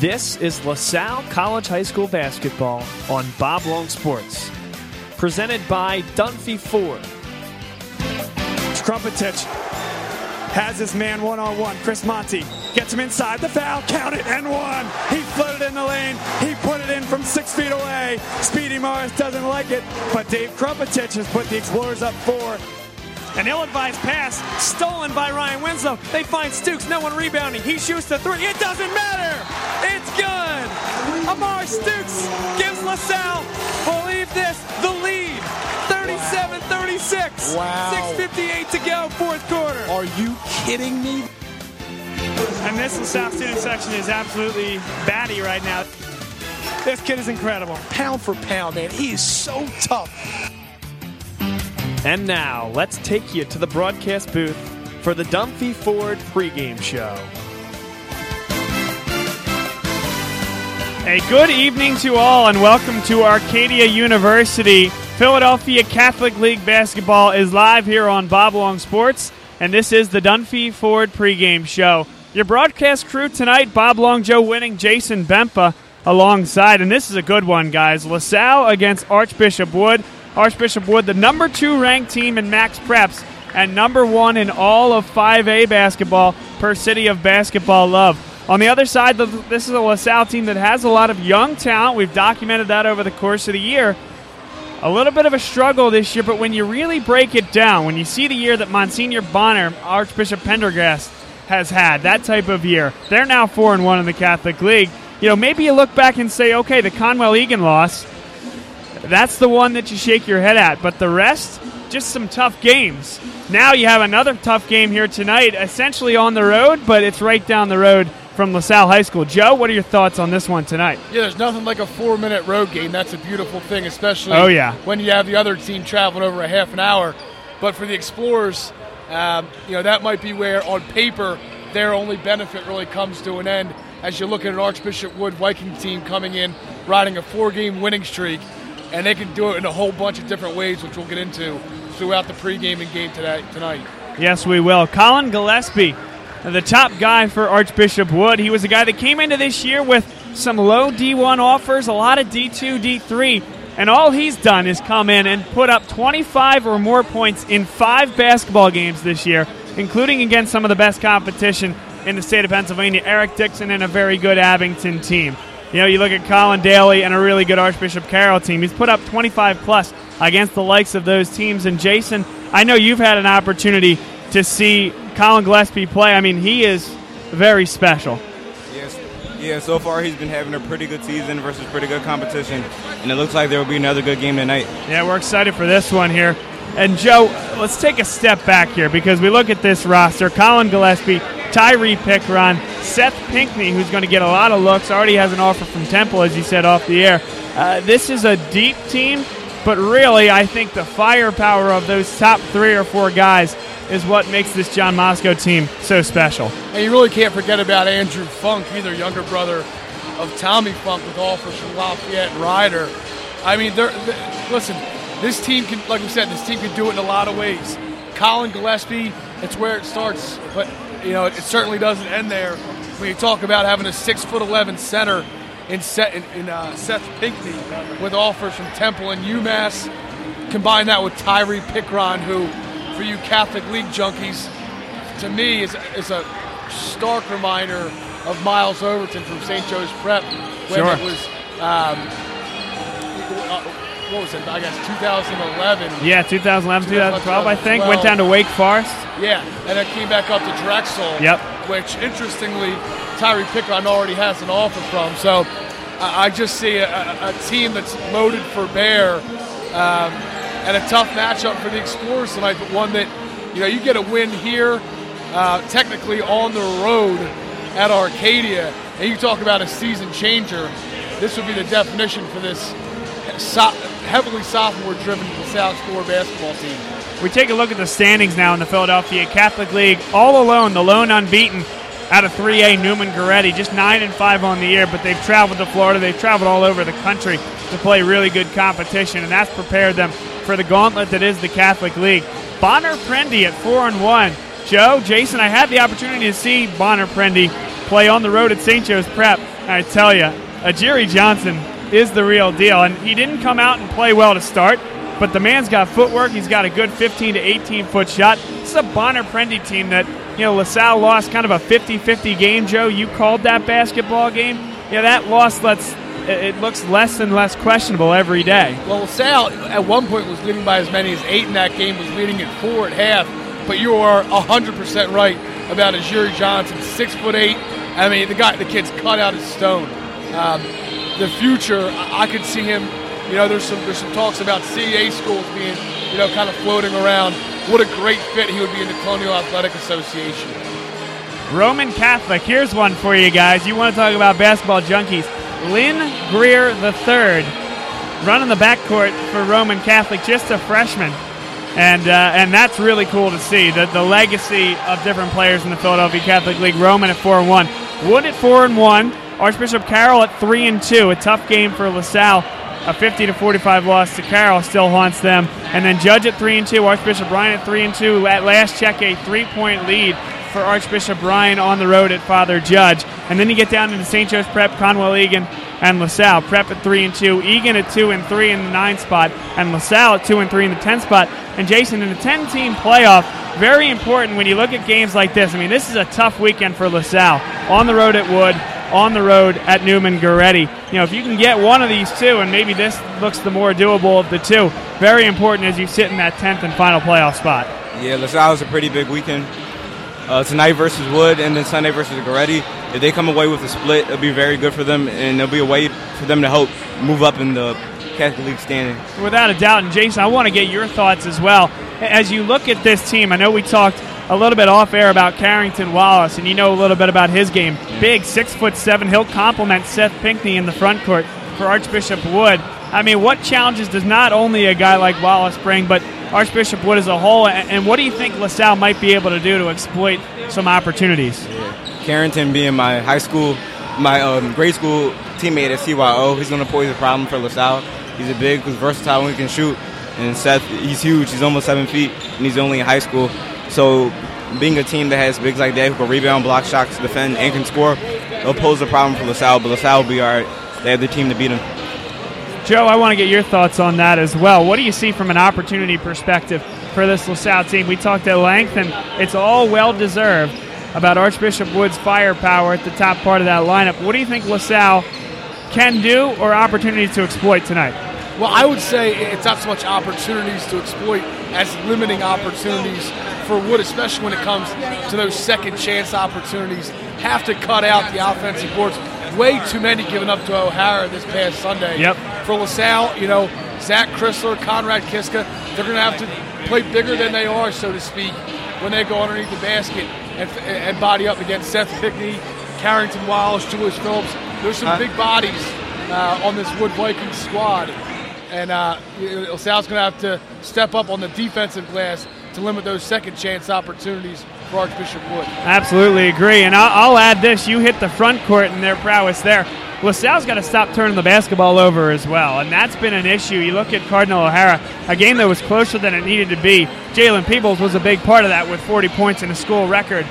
This is LaSalle College High School basketball on Bob Long Sports. Presented by Dunphy Ford. Krumpetich has his man one on one. Chris Monty gets him inside the foul, count it, and one. He floated in the lane. He put it in from six feet away. Speedy Morris doesn't like it, but Dave Krumpetich has put the Explorers up four. An ill-advised pass stolen by Ryan Winslow. They find Stukes, no one rebounding. He shoots the three. It doesn't matter. It's good. Amar Stukes gives LaSalle, believe this, the lead. 37-36. Wow. 6.58 to go, fourth quarter. Are you kidding me? And this LaSalle student section is absolutely batty right now. This kid is incredible. Pound for pound, man. He is so tough. And now, let's take you to the broadcast booth for the Dunphy Ford pregame show. A good evening to all, and welcome to Arcadia University. Philadelphia Catholic League basketball is live here on Bob Long Sports, and this is the Dunphy Ford pregame show. Your broadcast crew tonight: Bob Long, Joe Winning, Jason Bempa alongside, and this is a good one, guys. LaSalle against Archbishop Wood. Archbishop Wood, the number two ranked team in MaxPreps, and number one in all of 5A basketball per city of basketball love. On the other side, this is a LaSalle team that has a lot of young talent. We've documented that over the course of the year. A little bit of a struggle this year, but when you really break it down, when you see the year that Monsignor Bonner, Archbishop Prendergast, has had, that type of year, they're now 4 and 1 in the Catholic League. You know, maybe you look back and say, okay, the Conwell Egan loss, that's the one that you shake your head at, but the rest, just some tough games. Now you have another tough game here tonight, essentially on the road, but it's right down the road from LaSalle High School. Joe, what are your thoughts on this one tonight? Yeah, there's nothing like a four minute road game. That's a beautiful thing, especially oh, yeah. when you have the other team traveling over a half an hour. But for the Explorers, um, you know, that might be where on paper their only benefit really comes to an end as you look at an Archbishop Wood Viking team coming in, riding a four game winning streak, and they can do it in a whole bunch of different ways, which we'll get into throughout the pregame and game today, tonight. Yes, we will. Colin Gillespie the top guy for Archbishop Wood. He was a guy that came into this year with some low D1 offers, a lot of D2, D3, and all he's done is come in and put up 25 or more points in five basketball games this year, including against some of the best competition in the state of Pennsylvania. Eric Dixon and a very good Abington team. You know, you look at Colin Daly and a really good Archbishop Carroll team. He's put up 25 plus against the likes of those teams. And Jason, I know you've had an opportunity to see Colin Gillespie play. I mean, he is very special. Yes, yeah. So far, he's been having a pretty good season versus pretty good competition, and it looks like there will be another good game tonight. Yeah, we're excited for this one here. And Joe, let's take a step back here because we look at this roster: Colin Gillespie, Tyree Pickron, Seth Pinkney, who's going to get a lot of looks, already has an offer from Temple, as you said off the air. Uh, this is a deep team, but really, I think the firepower of those top three or four guys is what makes this John Mosco team so special. And you really can't forget about Andrew Funk, either younger brother of Tommy Funk with offers from Lafayette and Rider. I mean, they're, they're, listen, this team can, like we said, this team can do it in a lot of ways. Colin Gillespie, it's where it starts, but you know it, certainly doesn't end there. When you talk about having a six foot eleven center in, set, in, in uh, Seth Pinkney with offers from Temple and UMass, combine that with Tyree Pickron, who for you Catholic League junkies, to me, is, is a stark reminder of Miles Overton from St. Joe's Prep when sure. it was. Um, what was it? I guess 2011. Yeah, 2011, 2012, I think. Went down to Wake Forest. Yeah, and then came back up to Drexel. Yep. Which, interestingly, Tyree Pickron already has an offer from. So I just see a, a, a team that's loaded for bear. Um, and a tough matchup for the Explorers tonight, but one that, you know, you get a win here, uh, technically on the road at Arcadia, and you talk about a season changer. This would be the definition for this so- heavily sophomore-driven to the South Score basketball team. We take a look at the standings now in the Philadelphia Catholic League. All alone, the lone unbeaten out of 3A Neumann Goretti, just nine and five on the year, but they've traveled to Florida. They've traveled all over the country to play really good competition, and that's prepared them for the gauntlet that is the Catholic League. Bonner Prendy at four and one. Joe, Jason, I had the opportunity to see Bonner Prendy play on the road at St. Joe's Prep. I tell you, Jerry Johnson is the real deal. And he didn't come out and play well to start, but the man's got footwork. He's got a good 15 to 18 foot shot. This is a Bonner Prendy team that, you know, LaSalle lost kind of a 50 50 game, Joe. You called that basketball game. Yeah, that loss lets it looks less and less questionable every day. Well, LaSalle at one point was leading by as many as eight in that game, was leading at four at half. But you are 100% right about Jerry Johnson, six foot eight. I mean, the guy, the kid's cut out of stone. Um, the future, I could see him. You know, there's some there's some talks about CAA schools being, you know, kind of floating around. What a great fit he would be in the Colonial Athletic Association. Roman Catholic. Here's one for you guys. You want to talk about basketball junkies? Lynn Greer the III, running the backcourt for Roman Catholic, just a freshman. And, uh, and that's really cool to see the, the legacy of different players in the Philadelphia Catholic League. Roman at four and one, Wood at four and one, Archbishop Carroll at three and two. A tough game for LaSalle. A 50 to 45 loss to Carroll still haunts them. And then Judge at three and two, Archbishop Ryan at three and two. At last check, a three-point lead for Archbishop Ryan on the road at Father Judge. And then you get down into St. Joe's Prep, Conwell Egan, and LaSalle. Prep at three and two, Egan at two and three in the nine spot, and LaSalle at two and three in the ten spot. And Jason in the ten-team playoff, very important when you look at games like this. I mean, this is a tough weekend for LaSalle on the road at Wood on the road at Neumann Goretti. You know, if you can get one of these two, and maybe this looks the more doable of the two, very important as you sit in that 10th and final playoff spot. Yeah, LaSalle is a pretty big weekend. Uh, tonight versus Wood, and then Sunday versus Goretti. If they come away with a split, it'll be very good for them, and it'll be a way for them to help move up in the Catholic League standings. Without a doubt. And Jason, I want to get your thoughts as well. As you look at this team, I know we talked a little bit off air about Carrington Wallace, and you know a little bit about his game. Big, six foot seven. He'll complement Seth Pinckney in the front court for Archbishop Wood. I mean, what challenges does not only a guy like Wallace bring, but Archbishop Wood as a whole? And what do you think LaSalle might be able to do to exploit some opportunities? Yeah. Carrington being my high school, my um, grade school teammate at CYO, he's going to pose a problem for LaSalle. He's a big, he's versatile when he can shoot. And Seth, he's huge. He's almost seven feet, and he's only in high school. So being a team that has bigs like that who can rebound, block shots, defend, and can score, it'll pose a problem for LaSalle, but LaSalle will be all right. They have the team to beat them. Joe, I want to get your thoughts on that as well. What do you see from an opportunity perspective for this LaSalle team? We talked at length, and it's all well deserved about Archbishop Wood's firepower at the top part of that lineup. What do you think LaSalle can do or opportunities to exploit tonight? Well, I would say it's not so much opportunities to exploit as limiting opportunities for Wood, especially when it comes to those second chance opportunities. Have to cut out the offensive boards. Way too many given up to O'Hara this past Sunday. Yep. For LaSalle, you know, Zach Chrysler, Conrad Kiska, they're going to have to play bigger than they are, so to speak, when they go underneath the basket and, and body up against Seth Pinckney, Carrington Wallace, Julius Phillips. There's some big bodies uh, on this Wood Vikings squad. And uh, LaSalle's going to have to step up on the defensive glass to limit those second chance opportunities for Archbishop Wood. Absolutely agree. And I'll, I'll add this you hit the front court and their prowess there. LaSalle's got to stop turning the basketball over as well, and that's been an issue. You look at Cardinal O'Hara, a game that was closer than it needed to be. Jalen Peebles was a big part of that with 40 points and a school record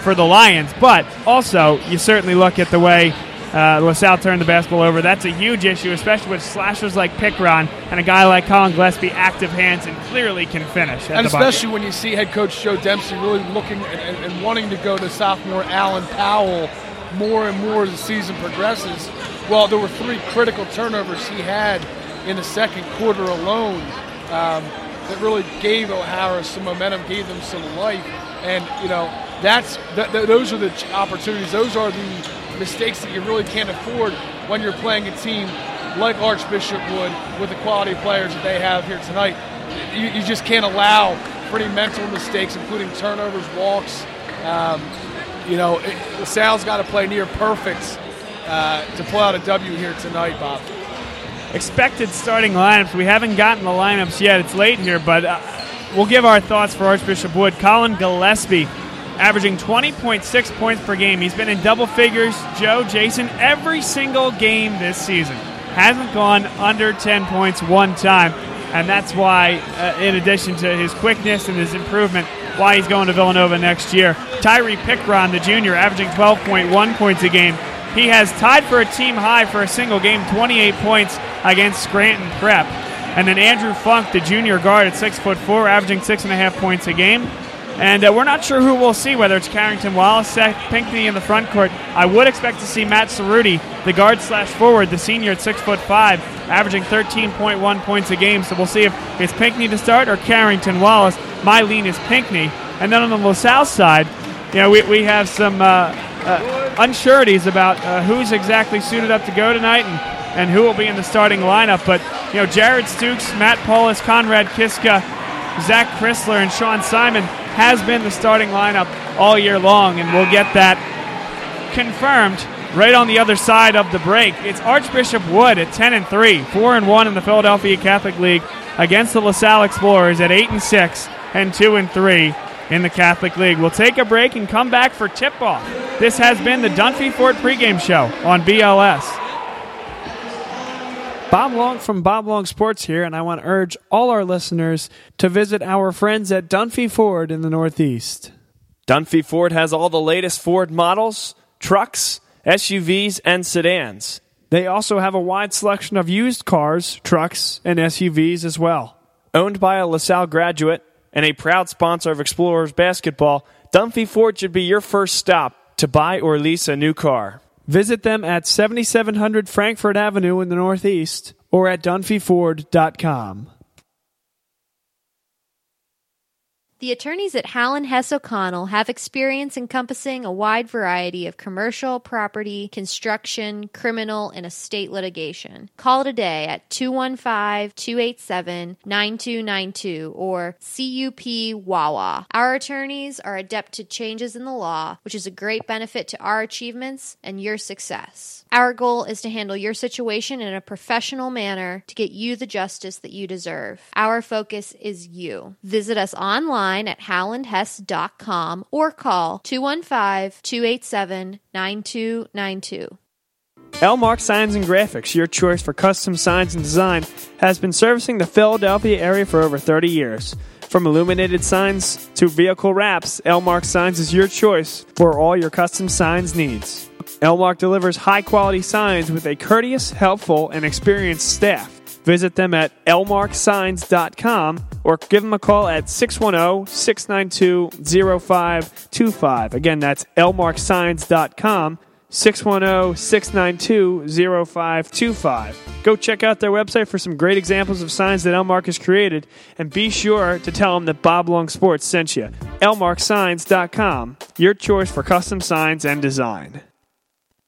for the Lions. But also, you certainly look at the way uh, LaSalle turned the basketball over. That's a huge issue, especially with slashers like Pickron and a guy like Colin Gillespie, active hands, and clearly can finish. and especially bucket. when you see head coach Joe Dempsey really looking and, and, and wanting to go to sophomore Alan Powell more and more as the season progresses. Well, there were three critical turnovers he had in the second quarter alone um, that really gave O'Hara some momentum, gave them some life, and you know that's th- th- those are the opportunities. Those are the mistakes that you really can't afford when you're playing a team like Archbishop Wood with the quality players that they have here tonight. You, you just can't allow any mental mistakes, including turnovers, walks. Um, you know, it, Sal's got to play near perfect uh, to pull out a W here tonight, Bob. Expected starting lineups. We haven't gotten the lineups yet. It's late here, but uh, we'll give our thoughts for Archbishop Wood. Colin Gillespie averaging 20.6 points per game. He's been in double figures, Joe, Jason, every single game this season. Hasn't gone under 10 points one time. And that's why, uh, in addition to his quickness and his improvement, why he's going to Villanova next year. Tyree Pickron, the junior, averaging 12.1 points a game. He has tied for a team high for a single game, 28 points against Scranton Prep. And then Andrew Funk, the junior guard at six foot four, averaging six and a half points a game. And uh, we're not sure who we'll see, whether it's Carrington Wallace, Seth Pinckney in the front court. I would expect to see Matt Cerruti, the guard slash forward, the senior at six foot five, averaging 13.1 points a game. So we'll see if it's Pinckney to start or Carrington Wallace. My lean is Pinckney. And then on the LaSalle side, you know, we, we have some uh, uh, unsureties about uh, who's exactly suited up to go tonight and and who will be in the starting lineup. But, you know, Jared Stukes, Matt Paulus, Conrad Kiska, Zach Chrysler, and Sean Simon has been the starting lineup all year long, and we'll get that confirmed right on the other side of the break. It's Archbishop Wood at 10 and 3, 4 and 1 in the Philadelphia Catholic League against the LaSalle Explorers at 8 and 6 and 2 and 3 in the Catholic League. We'll take a break and come back for tip off. This has been the Dunphy Ford pregame show on BLS. Bob Long from Bob Long Sports here, and I want to urge all our listeners to visit our friends at Dunphy Ford in the Northeast. Dunphy Ford has all the latest Ford models, trucks, SUVs, and sedans. They also have a wide selection of used cars, trucks, and SUVs as well. Owned by a LaSalle graduate and a proud sponsor of Explorers basketball, Dunphy Ford should be your first stop to buy or lease a new car. Visit them at 7700 Frankford Avenue in the Northeast or at dunphyford.com. The attorneys at Howland Hess O'Connell have experience encompassing a wide variety of commercial, property, construction, criminal, and estate litigation. Call today at 215 287 9292 or CUP Wawa. Our attorneys are adept to changes in the law, which is a great benefit to our achievements and your success. Our goal is to handle your situation in a professional manner to get you the justice that you deserve. Our focus is you. Visit us online at howlandhess.com or call 215 287 9292. Elmark Signs and Graphics, your choice for custom signs and design, has been servicing the Philadelphia area for over 30 years. From illuminated signs to vehicle wraps, Elmark Signs is your choice for all your custom signs needs. Elmark delivers high quality signs with a courteous, helpful, and experienced staff. Visit them at elmarksigns.com or give them a call at 610 692 0525. Again, that's elmarksigns.com 610 692 0525. Go check out their website for some great examples of signs that Elmark has created, and be sure to tell them that Bob Long Sports sent you. elmarksigns.com, your choice for custom signs and design.